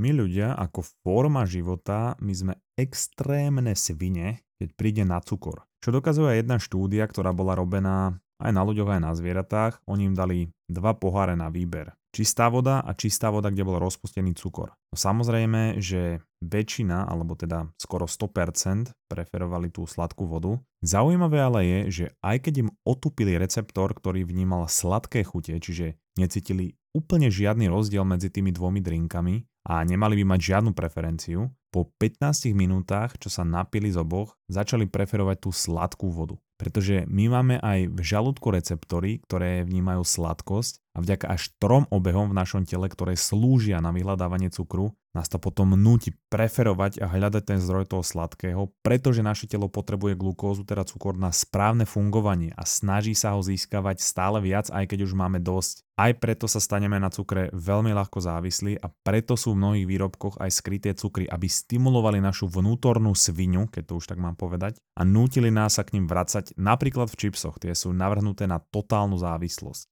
my ľudia ako forma života, my sme extrémne svine, keď príde na cukor. Čo dokazuje jedna štúdia, ktorá bola robená aj na ľuďoch, aj na zvieratách. Oni im dali dva poháre na výber. Čistá voda a čistá voda, kde bol rozpustený cukor. No samozrejme, že väčšina, alebo teda skoro 100% preferovali tú sladkú vodu. Zaujímavé ale je, že aj keď im otupili receptor, ktorý vnímal sladké chute, čiže necítili úplne žiadny rozdiel medzi tými dvomi drinkami a nemali by mať žiadnu preferenciu, po 15 minútach, čo sa napili z oboch, začali preferovať tú sladkú vodu. Pretože my máme aj v žalúdku receptory, ktoré vnímajú sladkosť a vďaka až trom obehom v našom tele, ktoré slúžia na vyhľadávanie cukru, nás to potom núti preferovať a hľadať ten zdroj toho sladkého, pretože naše telo potrebuje glukózu, teda cukor na správne fungovanie a snaží sa ho získavať stále viac, aj keď už máme dosť. Aj preto sa staneme na cukre veľmi ľahko závislí a preto sú v mnohých výrobkoch aj skryté cukry, aby stimulovali našu vnútornú svinu, keď to už tak mám povedať, a nútili nás sa k ním vracať napríklad v čipsoch, tie sú navrhnuté na totálnu závislosť.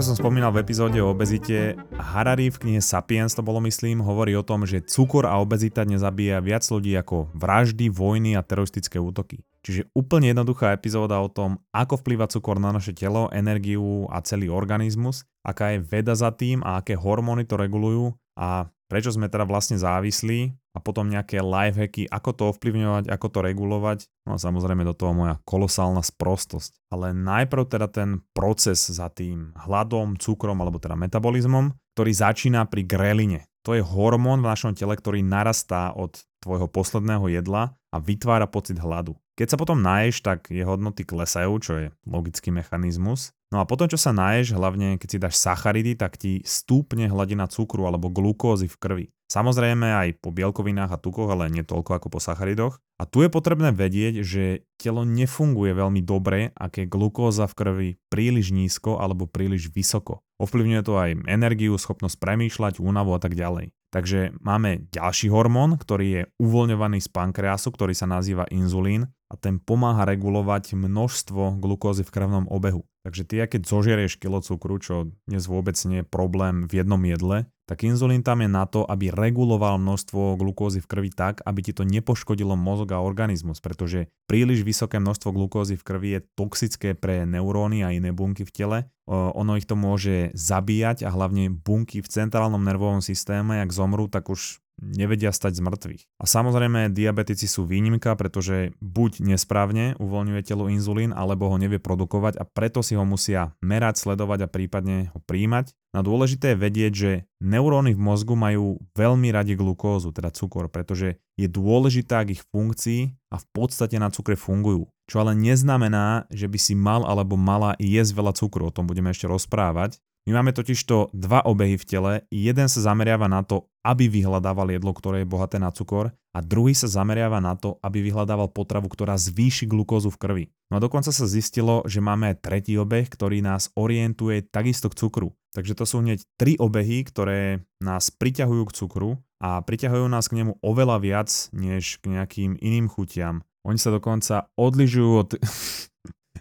Ako som spomínal v epizóde o obezite, Harari v knihe Sapiens to bolo myslím, hovorí o tom, že cukor a obezita nezabíja viac ľudí ako vraždy, vojny a teroristické útoky. Čiže úplne jednoduchá epizóda o tom, ako vplýva cukor na naše telo, energiu a celý organizmus, aká je veda za tým a aké hormóny to regulujú a prečo sme teda vlastne závislí a potom nejaké lifehacky, ako to ovplyvňovať, ako to regulovať. No a samozrejme do toho moja kolosálna sprostosť. Ale najprv teda ten proces za tým hladom, cukrom alebo teda metabolizmom, ktorý začína pri greline. To je hormón v našom tele, ktorý narastá od tvojho posledného jedla a vytvára pocit hladu. Keď sa potom naješ, tak je hodnoty klesajú, čo je logický mechanizmus. No a potom, čo sa naješ, hlavne keď si dáš sacharidy, tak ti stúpne hladina cukru alebo glukózy v krvi. Samozrejme aj po bielkovinách a tukoch, ale nie toľko ako po sacharidoch. A tu je potrebné vedieť, že telo nefunguje veľmi dobre, aké glukóza v krvi príliš nízko alebo príliš vysoko. Ovplyvňuje to aj energiu, schopnosť premýšľať, únavu a tak ďalej. Takže máme ďalší hormón, ktorý je uvoľňovaný z pankreasu, ktorý sa nazýva inzulín a ten pomáha regulovať množstvo glukózy v krvnom obehu. Takže ty, keď zožerieš kilo cukru, čo dnes vôbec nie je problém v jednom jedle, tak inzulín tam je na to, aby reguloval množstvo glukózy v krvi tak, aby ti to nepoškodilo mozog a organizmus, pretože príliš vysoké množstvo glukózy v krvi je toxické pre neuróny a iné bunky v tele. Ono ich to môže zabíjať a hlavne bunky v centrálnom nervovom systéme, ak zomrú, tak už nevedia stať z mŕtvych. A samozrejme diabetici sú výnimka, pretože buď nesprávne uvoľňuje telo inzulín, alebo ho nevie produkovať a preto si ho musia merať, sledovať a prípadne ho príjmať. No dôležité je vedieť, že neuróny v mozgu majú veľmi radi glukózu, teda cukor, pretože je dôležitá k ich funkcii a v podstate na cukre fungujú. Čo ale neznamená, že by si mal alebo mala jesť veľa cukru, o tom budeme ešte rozprávať, my máme totižto dva obehy v tele, jeden sa zameriava na to, aby vyhľadával jedlo, ktoré je bohaté na cukor a druhý sa zameriava na to, aby vyhľadával potravu, ktorá zvýši glukózu v krvi. No a dokonca sa zistilo, že máme aj tretí obeh, ktorý nás orientuje takisto k cukru. Takže to sú hneď tri obehy, ktoré nás priťahujú k cukru a priťahujú nás k nemu oveľa viac než k nejakým iným chutiam. Oni sa dokonca odližujú od...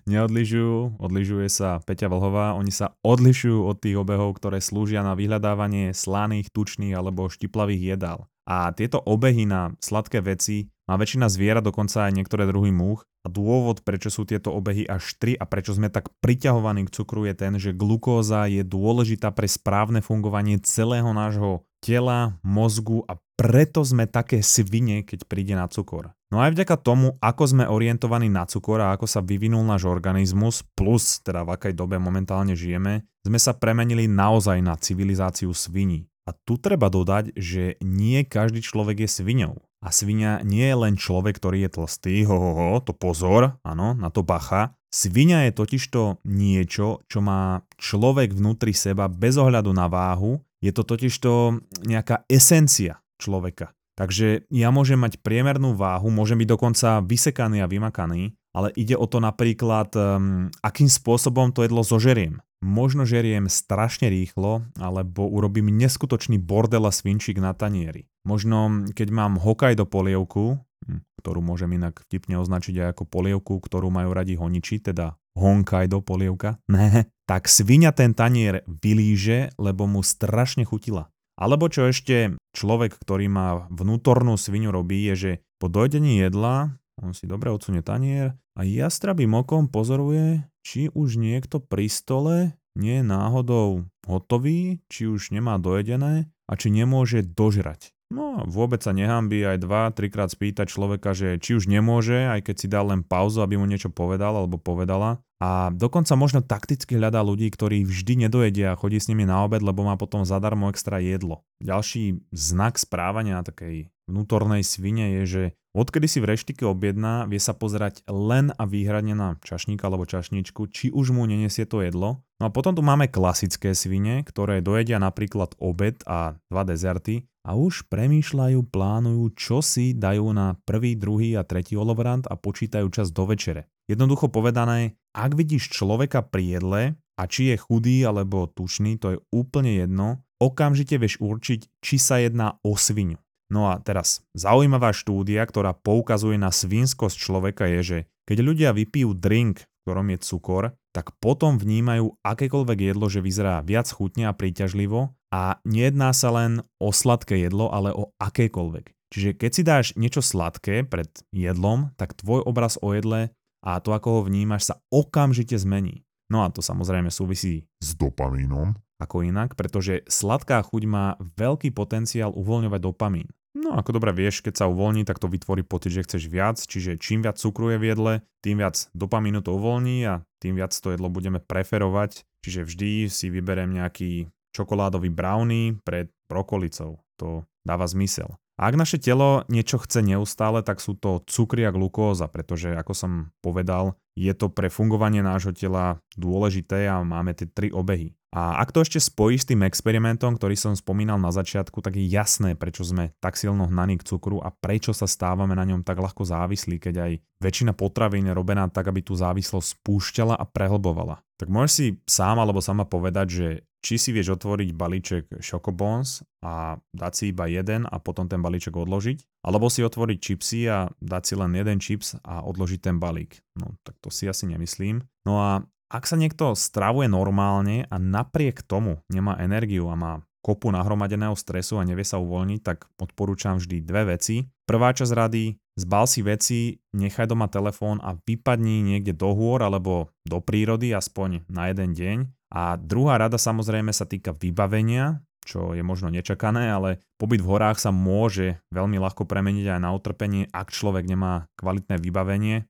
neodlišujú, odlišuje sa Peťa Vlhová, oni sa odlišujú od tých obehov, ktoré slúžia na vyhľadávanie slaných, tučných alebo štiplavých jedál. A tieto obehy na sladké veci má väčšina zviera, dokonca aj niektoré druhy múch. A dôvod, prečo sú tieto obehy až 3 a prečo sme tak priťahovaní k cukru je ten, že glukóza je dôležitá pre správne fungovanie celého nášho tela, mozgu a preto sme také svine, keď príde na cukor. No aj vďaka tomu, ako sme orientovaní na cukor a ako sa vyvinul náš organizmus, plus teda v akej dobe momentálne žijeme, sme sa premenili naozaj na civilizáciu sviní. A tu treba dodať, že nie každý človek je sviňou. A svinia nie je len človek, ktorý je tlstý, ho, ho, ho, to pozor, áno, na to bacha. Svinia je totižto niečo, čo má človek vnútri seba bez ohľadu na váhu. Je to totižto nejaká esencia človeka. Takže ja môžem mať priemernú váhu, môžem byť dokonca vysekaný a vymakaný, ale ide o to napríklad, um, akým spôsobom to jedlo zožeriem. Možno žeriem strašne rýchlo, alebo urobím neskutočný bordel a svinčík na tanieri. Možno keď mám hokaj do polievku, hm, ktorú môžem inak vtipne označiť aj ako polievku, ktorú majú radi honiči, teda Honkaido polievka, ne, tak svinia ten tanier vylíže, lebo mu strašne chutila. Alebo čo ešte človek, ktorý má vnútornú svinu robí, je, že po dojedení jedla on si dobre odsunie tanier a jastrabým okom pozoruje, či už niekto pri stole nie je náhodou hotový, či už nemá dojedené a či nemôže dožrať. No vôbec sa nehambí aj dva, trikrát spýtať človeka, že či už nemôže, aj keď si dá len pauzu, aby mu niečo povedal alebo povedala. A dokonca možno takticky hľadá ľudí, ktorí vždy nedojedia a chodí s nimi na obed, lebo má potom zadarmo extra jedlo. Ďalší znak správania takej vnútornej svine je, že odkedy si v reštike objedná, vie sa pozerať len a výhradne na čašníka alebo čašničku, či už mu nenesie to jedlo. No a potom tu máme klasické svine, ktoré dojedia napríklad obed a dva dezerty a už premýšľajú, plánujú, čo si dajú na prvý, druhý a tretí olovrant a počítajú čas do večere. Jednoducho povedané, ak vidíš človeka pri jedle a či je chudý alebo tučný, to je úplne jedno, okamžite vieš určiť, či sa jedná o svinu. No a teraz, zaujímavá štúdia, ktorá poukazuje na svinskosť človeka je, že keď ľudia vypijú drink, v ktorom je cukor, tak potom vnímajú akékoľvek jedlo, že vyzerá viac chutne a príťažlivo a nejedná sa len o sladké jedlo, ale o akékoľvek. Čiže keď si dáš niečo sladké pred jedlom, tak tvoj obraz o jedle a to, ako ho vnímaš, sa okamžite zmení. No a to samozrejme súvisí s dopamínom. Ako inak, pretože sladká chuť má veľký potenciál uvoľňovať dopamín. No ako dobre vieš, keď sa uvoľní, tak to vytvorí pocit, že chceš viac, čiže čím viac cukru je v jedle, tým viac dopamínu to uvoľní a tým viac to jedlo budeme preferovať. Čiže vždy si vyberiem nejaký čokoládový brownie pred brokolicou. To dáva zmysel. Ak naše telo niečo chce neustále, tak sú to cukry a glukóza, pretože ako som povedal, je to pre fungovanie nášho tela dôležité a máme tie tri obehy. A ak to ešte spojíš s tým experimentom, ktorý som spomínal na začiatku, tak je jasné, prečo sme tak silno hnaní k cukru a prečo sa stávame na ňom tak ľahko závislí, keď aj väčšina potravín je robená tak, aby tú závislosť spúšťala a prehlbovala. Tak môžeš si sám alebo sama povedať, že či si vieš otvoriť balíček Chocobons a dať si iba jeden a potom ten balíček odložiť, alebo si otvoriť čipsy a dať si len jeden čips a odložiť ten balík. No tak to si asi nemyslím. No a ak sa niekto stravuje normálne a napriek tomu nemá energiu a má kopu nahromadeného stresu a nevie sa uvoľniť, tak odporúčam vždy dve veci. Prvá časť rady, zbal si veci, nechaj doma telefón a vypadni niekde do hôr alebo do prírody aspoň na jeden deň. A druhá rada samozrejme sa týka vybavenia, čo je možno nečakané, ale pobyt v horách sa môže veľmi ľahko premeniť aj na utrpenie, ak človek nemá kvalitné vybavenie.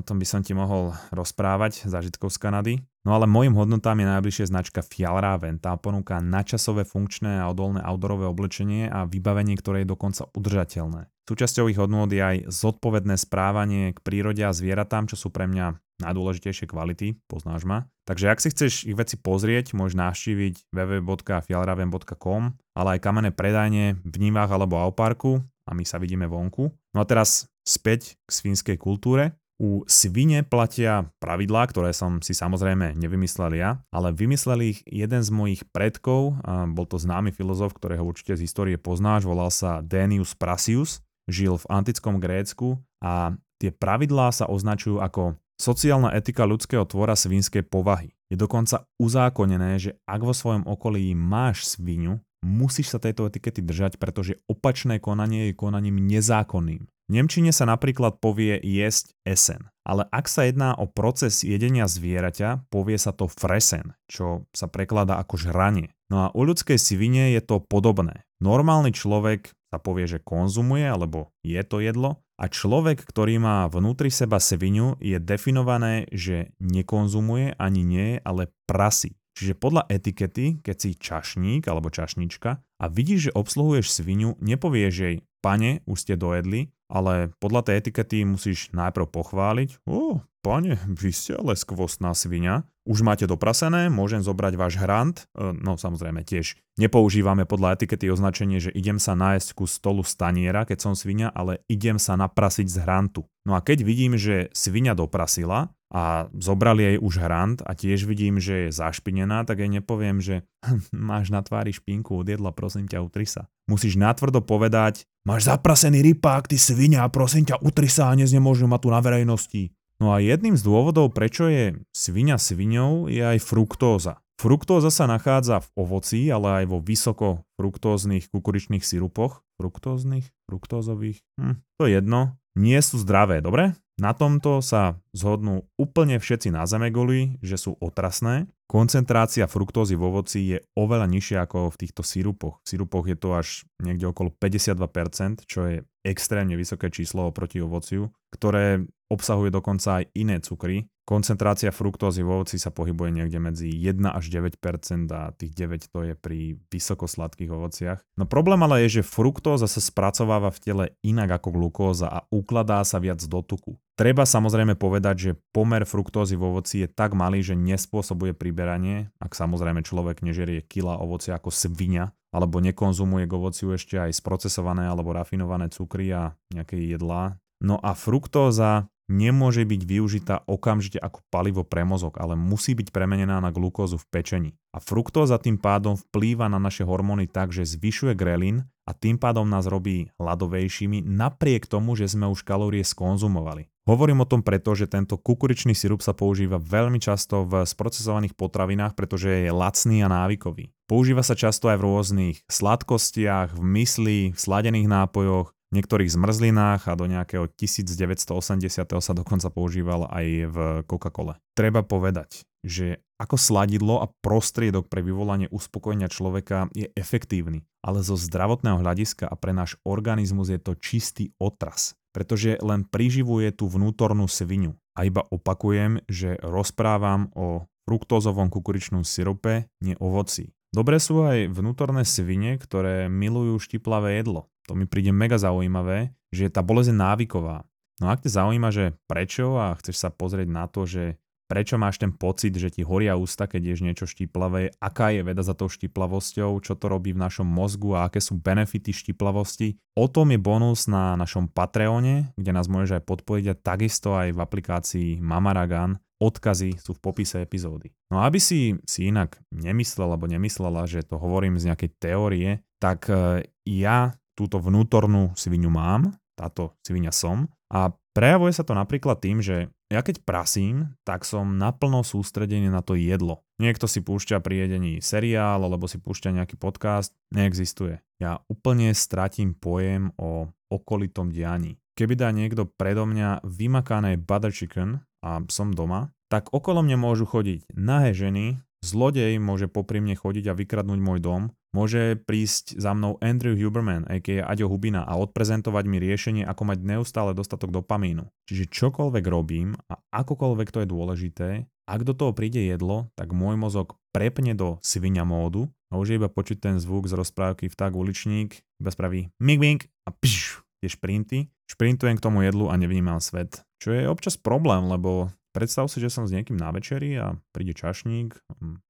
O tom by som ti mohol rozprávať, zážitkov z Kanady. No ale môjim hodnotám je najbližšie značka Fjallraven. Tá ponúka načasové, funkčné a odolné outdoorové oblečenie a vybavenie, ktoré je dokonca udržateľné. Súčasťou ich hodnot je aj zodpovedné správanie k prírode a zvieratám, čo sú pre mňa najdôležitejšie kvality, poznáš ma. Takže ak si chceš ich veci pozrieť, môžeš navštíviť www.fialraven.com, ale aj kamenné predajne v Nivách alebo Auparku a my sa vidíme vonku. No a teraz späť k svinskej kultúre. U svine platia pravidlá, ktoré som si samozrejme nevymyslel ja, ale vymyslel ich jeden z mojich predkov, a bol to známy filozof, ktorého určite z histórie poznáš, volal sa Denius Prasius, žil v antickom Grécku a tie pravidlá sa označujú ako sociálna etika ľudského tvora svinskej povahy. Je dokonca uzákonené, že ak vo svojom okolí máš svinu, musíš sa tejto etikety držať, pretože opačné konanie je konaním nezákonným. V Nemčine sa napríklad povie jesť esen, ale ak sa jedná o proces jedenia zvieraťa, povie sa to fresen, čo sa prekladá ako žranie. No a u ľudskej svine je to podobné. Normálny človek sa povie, že konzumuje alebo je to jedlo a človek, ktorý má vnútri seba svinu, je definované, že nekonzumuje ani nie, ale prasí. Čiže podľa etikety, keď si čašník alebo čašnička a vidíš, že obsluhuješ svinu, nepovieš jej, pane, už ste dojedli, ale podľa tej etikety musíš najprv pochváliť. O, pane, vy ste ale skvostná svinia. Už máte doprasené, môžem zobrať váš hrant. E, no samozrejme tiež nepoužívame podľa etikety označenie, že idem sa nájsť ku stolu staniera, keď som svinia, ale idem sa naprasiť z hrantu. No a keď vidím, že svinia doprasila, a zobrali jej už hrant a tiež vidím, že je zašpinená, tak jej nepoviem, že máš na tvári špinku od jedla, prosím ťa, utri sa. Musíš natvrdo povedať, máš zaprasený rypák, ty svinia, prosím ťa, utri sa a neznemôžu ma tu na verejnosti. No a jedným z dôvodov, prečo je svinia sviňou, je aj fruktóza. Fruktóza sa nachádza v ovoci, ale aj vo vysoko fruktóznych kukuričných sirupoch. Fruktóznych? Fruktózových? Hm, to je jedno. Nie sú zdravé, dobre? Na tomto sa zhodnú úplne všetci na Zemeguli, že sú otrasné. Koncentrácia fruktózy v ovoci je oveľa nižšia ako v týchto sirupoch. V sirupoch je to až niekde okolo 52%, čo je extrémne vysoké číslo oproti ovociu, ktoré obsahuje dokonca aj iné cukry, Koncentrácia fruktózy v ovoci sa pohybuje niekde medzi 1 až 9 a tých 9 to je pri vysokosladkých ovociach. No problém ale je, že fruktóza sa spracováva v tele inak ako glukóza a ukladá sa viac do tuku. Treba samozrejme povedať, že pomer fruktózy v ovoci je tak malý, že nespôsobuje priberanie, ak samozrejme človek nežerie kila ovocia ako svinia, alebo nekonzumuje k ovociu ešte aj sprocesované alebo rafinované cukry a nejaké jedlá. No a fruktóza nemôže byť využitá okamžite ako palivo pre mozog, ale musí byť premenená na glukózu v pečení. A fruktóza tým pádom vplýva na naše hormóny tak, že zvyšuje grelin a tým pádom nás robí hladovejšími napriek tomu, že sme už kalórie skonzumovali. Hovorím o tom preto, že tento kukuričný sirup sa používa veľmi často v sprocesovaných potravinách, pretože je lacný a návykový. Používa sa často aj v rôznych sladkostiach, v mysli, v sladených nápojoch, niektorých zmrzlinách a do nejakého 1980. sa dokonca používal aj v Coca-Cole. Treba povedať, že ako sladidlo a prostriedok pre vyvolanie uspokojenia človeka je efektívny, ale zo zdravotného hľadiska a pre náš organizmus je to čistý otras, pretože len priživuje tú vnútornú svinu. A iba opakujem, že rozprávam o fruktózovom kukuričnom sirope, nie ovoci. Dobre sú aj vnútorné svine, ktoré milujú štiplavé jedlo. To mi príde mega zaujímavé, že tá bolesť je návyková. No ak ťa zaujíma, že prečo a chceš sa pozrieť na to, že prečo máš ten pocit, že ti horia ústa, keď ješ niečo štiplavé, aká je veda za tou štiplavosťou, čo to robí v našom mozgu a aké sú benefity štiplavosti. O tom je bonus na našom Patreone, kde nás môžeš aj podporiť a takisto aj v aplikácii Mamaragan. Odkazy sú v popise epizódy. No aby si si inak nemyslel alebo nemyslela, že to hovorím z nejakej teórie, tak e, ja túto vnútornú svinu mám, táto svinia som a prejavuje sa to napríklad tým, že ja keď prasím, tak som naplno sústredený na to jedlo. Niekto si púšťa pri jedení seriál alebo si púšťa nejaký podcast, neexistuje. Ja úplne stratím pojem o okolitom dianí. Keby dá niekto predo mňa vymakané butter chicken a som doma, tak okolo mňa môžu chodiť nahé ženy, zlodej môže popri mne chodiť a vykradnúť môj dom Môže prísť za mnou Andrew Huberman, a.k.a. Aďo Hubina a odprezentovať mi riešenie, ako mať neustále dostatok dopamínu. Čiže čokoľvek robím a akokoľvek to je dôležité, ak do toho príde jedlo, tak môj mozog prepne do svinia módu a už je iba počuť ten zvuk z rozprávky vták uličník, iba spraví ming ming a pš, tie šprinty. Šprintujem k tomu jedlu a nevnímam svet. Čo je občas problém, lebo predstav si, že som s niekým na večeri a príde čašník,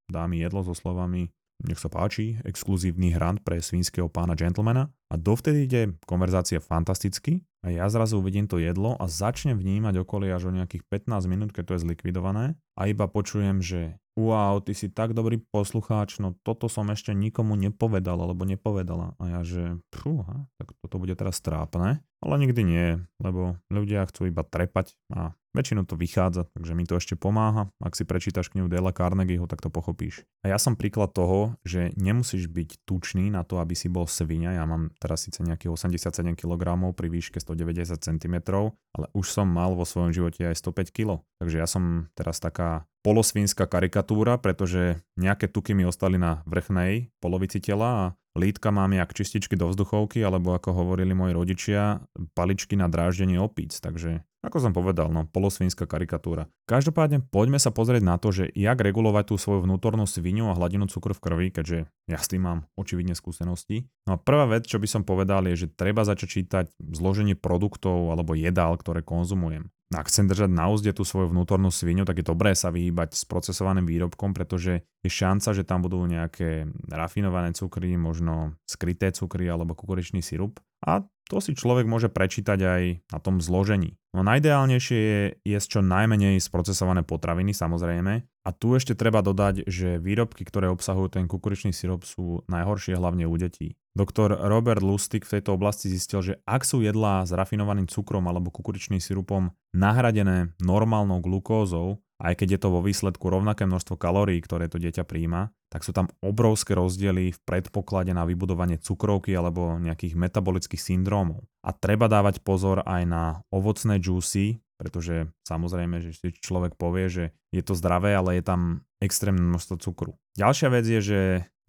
dá mi jedlo so slovami nech sa páči, exkluzívny hrant pre svinského pána gentlemana a dovtedy ide konverzácia fantasticky a ja zrazu uvidím to jedlo a začnem vnímať okolie až o nejakých 15 minút, keď to je zlikvidované a iba počujem, že wow, ty si tak dobrý poslucháč, no toto som ešte nikomu nepovedal alebo nepovedala. A ja, že púha, tak toto bude teraz trápne. Ale nikdy nie, lebo ľudia chcú iba trepať a väčšinou to vychádza, takže mi to ešte pomáha. Ak si prečítaš knihu Dela Carnegieho, tak to pochopíš. A ja som príklad toho, že nemusíš byť tučný na to, aby si bol svinia. Ja mám teraz síce nejakých 87 kg pri výške 190 cm, ale už som mal vo svojom živote aj 105 kg. Takže ja som teraz taká polosvínska karikatúra, pretože nejaké tuky mi ostali na vrchnej polovici tela a lítka mám jak čističky do vzduchovky, alebo ako hovorili moji rodičia, paličky na dráždenie opíc. Takže ako som povedal, no polosvínska karikatúra. Každopádne poďme sa pozrieť na to, že jak regulovať tú svoju vnútornú svinu a hladinu cukru v krvi, keďže ja s tým mám očividne skúsenosti. No a prvá vec, čo by som povedal, je, že treba začať čítať zloženie produktov alebo jedál, ktoré konzumujem ak chcem držať na úzde tú svoju vnútornú svinu, tak je dobré sa vyhýbať s procesovaným výrobkom, pretože je šanca, že tam budú nejaké rafinované cukry, možno skryté cukry alebo kukuričný sirup. A to si človek môže prečítať aj na tom zložení. No najideálnejšie je jesť čo najmenej sprocesované potraviny samozrejme. A tu ešte treba dodať, že výrobky, ktoré obsahujú ten kukuričný syrop sú najhoršie hlavne u detí. Doktor Robert Lustig v tejto oblasti zistil, že ak sú jedlá s rafinovaným cukrom alebo kukuričným syrupom nahradené normálnou glukózou, aj keď je to vo výsledku rovnaké množstvo kalórií, ktoré to dieťa príjma, tak sú tam obrovské rozdiely v predpoklade na vybudovanie cukrovky alebo nejakých metabolických syndrómov. A treba dávať pozor aj na ovocné džúsy, pretože samozrejme, že si človek povie, že je to zdravé, ale je tam extrémne množstvo cukru. Ďalšia vec je, že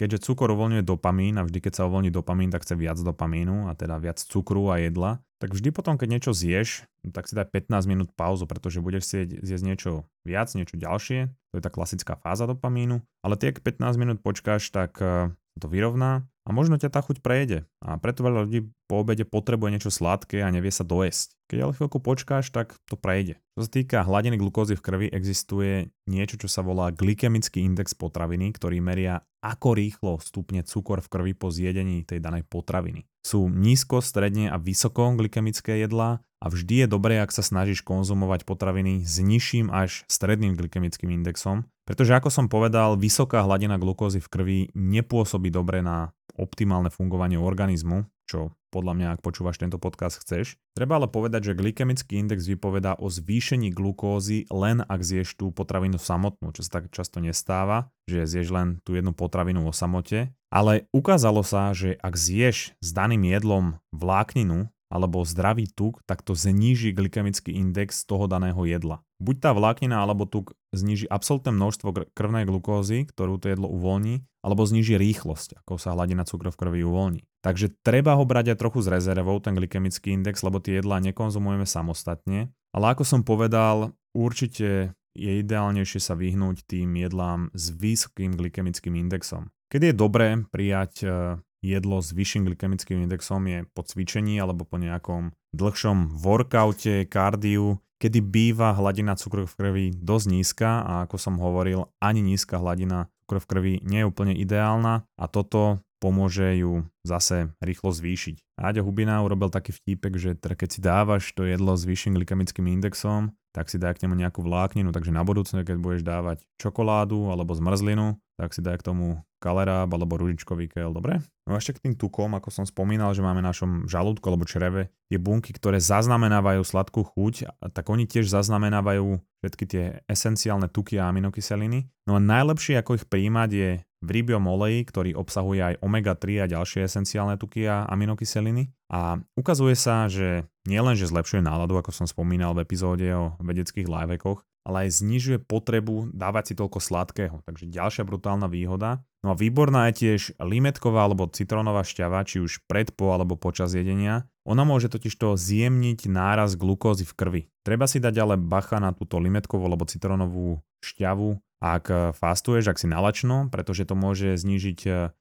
keďže cukor uvoľňuje dopamín a vždy keď sa uvoľní dopamín, tak chce viac dopamínu a teda viac cukru a jedla, tak vždy potom, keď niečo zješ, tak si daj 15 minút pauzu, pretože budeš chcieť zjesť niečo viac, niečo ďalšie. To je tá klasická fáza dopamínu. Ale ty, ak 15 minút počkáš, tak eh, to vyrovná a možno ťa tá chuť prejde. A preto veľa ľudí po obede potrebuje niečo sladké a nevie sa dojesť. Keď ale chvíľku počkáš, tak to prejde. Čo sa týka hladiny glukózy v krvi, existuje niečo, čo sa volá glykemický index potraviny, ktorý meria, ako rýchlo stupne cukor v krvi po zjedení tej danej potraviny sú nízko, stredne a vysoko glykemické jedlá a vždy je dobré, ak sa snažíš konzumovať potraviny s nižším až stredným glykemickým indexom, pretože ako som povedal, vysoká hladina glukózy v krvi nepôsobí dobre na optimálne fungovanie organizmu, čo podľa mňa, ak počúvaš tento podcast, chceš. Treba ale povedať, že glykemický index vypovedá o zvýšení glukózy len ak zješ tú potravinu samotnú, čo sa tak často nestáva, že zješ len tú jednu potravinu o samote. Ale ukázalo sa, že ak zješ s daným jedlom vlákninu, alebo zdravý tuk, tak to zníži glykemický index toho daného jedla. Buď tá vláknina alebo tuk zníži absolútne množstvo krvnej glukózy, ktorú to jedlo uvoľní, alebo zníži rýchlosť, ako sa hladina cukru v krvi uvoľní. Takže treba ho brať aj trochu s rezervou, ten glykemický index, lebo tie jedlá nekonzumujeme samostatne. Ale ako som povedal, určite je ideálnejšie sa vyhnúť tým jedlám s vysokým glykemickým indexom. Kedy je dobré prijať e, jedlo s vyšším glykemickým indexom je po cvičení alebo po nejakom dlhšom workoute, kardiu, kedy býva hladina cukru v krvi dosť nízka a ako som hovoril, ani nízka hladina cukru v krvi nie je úplne ideálna a toto pomôže ju zase rýchlo zvýšiť. Áďo Hubina urobil taký vtípek, že keď si dávaš to jedlo s vyšším glykemickým indexom, tak si daj k nemu nejakú vlákninu, takže na budúcne, keď budeš dávať čokoládu alebo zmrzlinu, tak si daj k tomu kaleráb alebo ružičkový kel, dobre? No a ešte k tým tukom, ako som spomínal, že máme v našom žalúdku alebo čreve tie bunky, ktoré zaznamenávajú sladkú chuť, tak oni tiež zaznamenávajú všetky tie esenciálne tuky a aminokyseliny. No a najlepšie, ako ich príjmať, je v rybiom oleji, ktorý obsahuje aj omega-3 a ďalšie esenciálne tuky a aminokyseliny. A ukazuje sa, že nielen, že zlepšuje náladu, ako som spomínal v epizóde o vedeckých lajvekoch, ale aj znižuje potrebu dávať si toľko sladkého. Takže ďalšia brutálna výhoda. No a výborná je tiež limetková alebo citrónová šťava, či už pred, po alebo počas jedenia. Ona môže totiž to zjemniť náraz glukózy v krvi. Treba si dať ale bacha na túto limetkovú alebo citrónovú šťavu, ak fastuješ, ak si nalačno, pretože to môže znížiť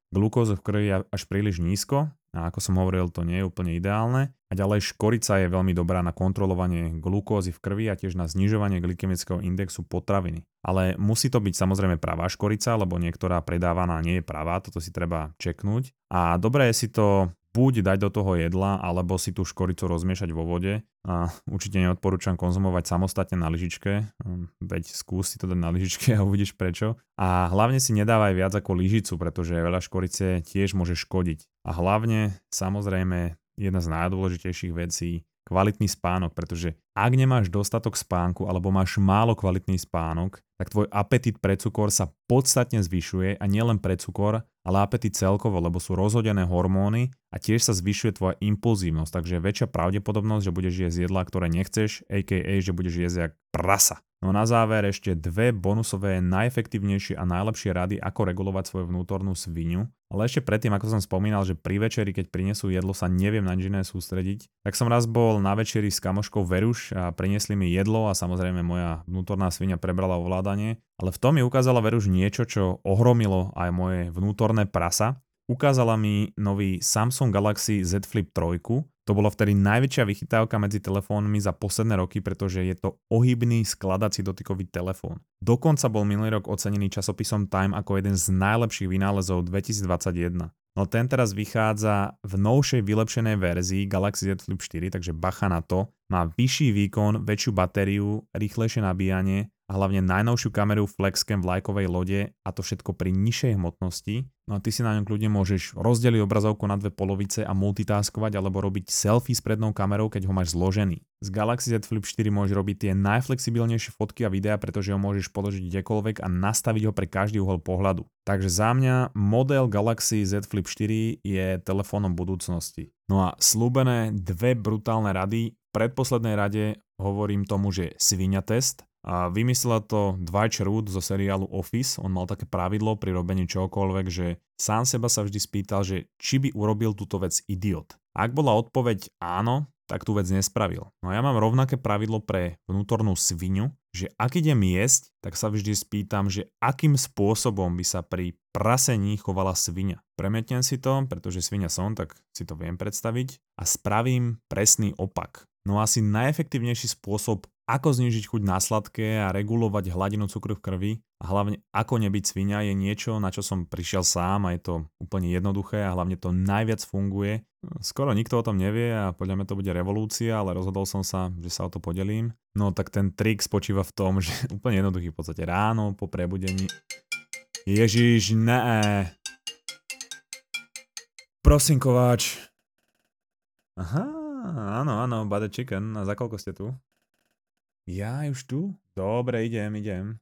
glukózu v krvi až príliš nízko a ako som hovoril, to nie je úplne ideálne. A ďalej škorica je veľmi dobrá na kontrolovanie glukózy v krvi a tiež na znižovanie glykemického indexu potraviny. Ale musí to byť samozrejme pravá škorica, lebo niektorá predávaná nie je pravá, toto si treba čeknúť. A dobré je si to buď dať do toho jedla, alebo si tú škoricu rozmiešať vo vode. A určite neodporúčam konzumovať samostatne na lyžičke, hm, veď skús si to dať na lyžičke a uvidíš prečo. A hlavne si nedávaj viac ako lyžicu, pretože veľa škorice tiež môže škodiť. A hlavne, samozrejme, jedna z najdôležitejších vecí, kvalitný spánok, pretože ak nemáš dostatok spánku alebo máš málo kvalitný spánok, tak tvoj apetit pre cukor sa podstatne zvyšuje a nielen pre cukor, ale apetit celkovo, lebo sú rozhodené hormóny a tiež sa zvyšuje tvoja impulzívnosť, takže je väčšia pravdepodobnosť, že budeš jesť jedla, ktoré nechceš, aka, že budeš jesť jak prasa. No na záver ešte dve bonusové najefektívnejšie a najlepšie rady, ako regulovať svoju vnútornú svinu. Ale ešte predtým, ako som spomínal, že pri večeri, keď prinesú jedlo, sa neviem na nič iné sústrediť, tak som raz bol na večeri s kamoškou Veruš a priniesli mi jedlo a samozrejme moja vnútorná svinia prebrala ovládanie. Ale v tom mi ukázala Veruš niečo, čo ohromilo aj moje vnútorné prasa. Ukázala mi nový Samsung Galaxy Z Flip 3, to bolo vtedy najväčšia vychytávka medzi telefónmi za posledné roky, pretože je to ohybný skladací dotykový telefón. Dokonca bol minulý rok ocenený časopisom Time ako jeden z najlepších vynálezov 2021. No ten teraz vychádza v novšej vylepšenej verzii Galaxy Z Flip 4, takže bacha na to. Má vyšší výkon, väčšiu batériu, rýchlejšie nabíjanie a hlavne najnovšiu kameru Flexcam vlajkovej lode a to všetko pri nižšej hmotnosti. No a ty si na ňom kľudne môžeš rozdeliť obrazovku na dve polovice a multitaskovať alebo robiť selfie s prednou kamerou, keď ho máš zložený. Z Galaxy Z Flip 4 môžeš robiť tie najflexibilnejšie fotky a videá, pretože ho môžeš položiť kdekoľvek a nastaviť ho pre každý uhol pohľadu. Takže za mňa model Galaxy Z Flip 4 je telefónom budúcnosti. No a slúbené dve brutálne rady. V predposlednej rade hovorím tomu, že svinia test, a vymyslela to Dwight Schrute zo seriálu Office. On mal také pravidlo pri robení čokoľvek, že sám seba sa vždy spýtal, že či by urobil túto vec idiot. Ak bola odpoveď áno, tak tú vec nespravil. No a ja mám rovnaké pravidlo pre vnútornú svinu, že ak idem jesť, tak sa vždy spýtam, že akým spôsobom by sa pri prasení chovala svinia. Premietnem si to, pretože svinia som, tak si to viem predstaviť a spravím presný opak. No asi najefektívnejší spôsob ako znižiť chuť na sladké a regulovať hladinu cukru v krvi a hlavne ako nebyť svinia je niečo, na čo som prišiel sám a je to úplne jednoduché a hlavne to najviac funguje. Skoro nikto o tom nevie a podľa mňa to bude revolúcia, ale rozhodol som sa, že sa o to podelím. No tak ten trik spočíva v tom, že úplne jednoduchý v podstate ráno po prebudení. Ježiš, ne. Prosím, kováč. Aha, áno, áno, butter chicken. A za koľko ste tu? Ja už tu? Dobre, idem, idem.